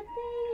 देखती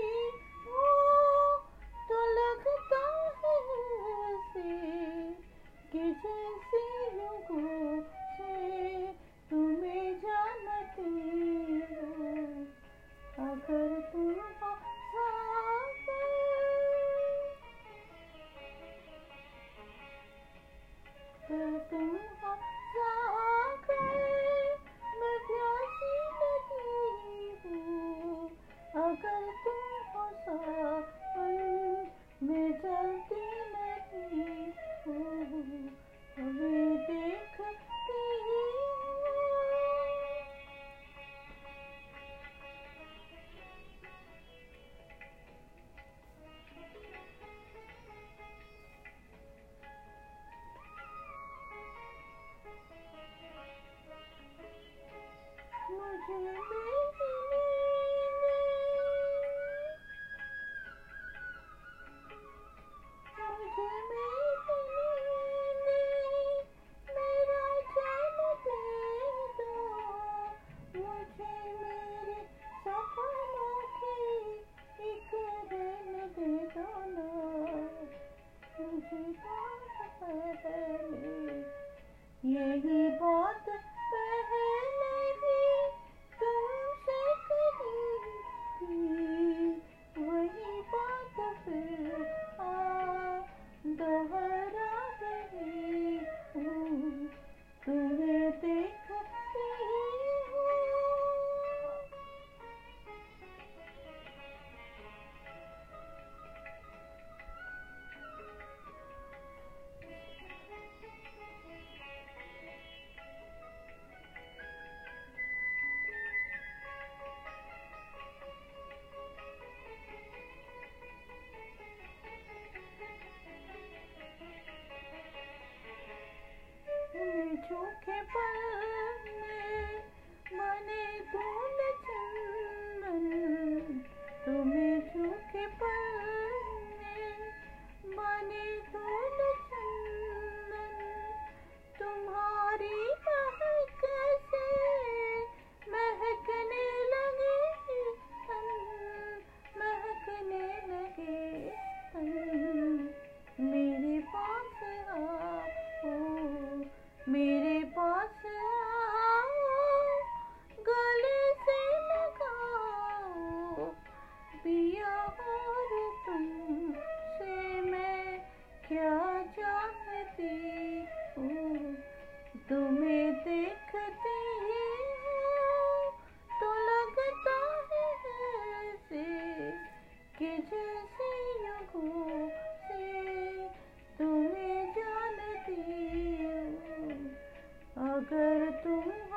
Yeah, yeah. word Okay. can't find जैसे लोगों से तुम्हें जानती अगर तुम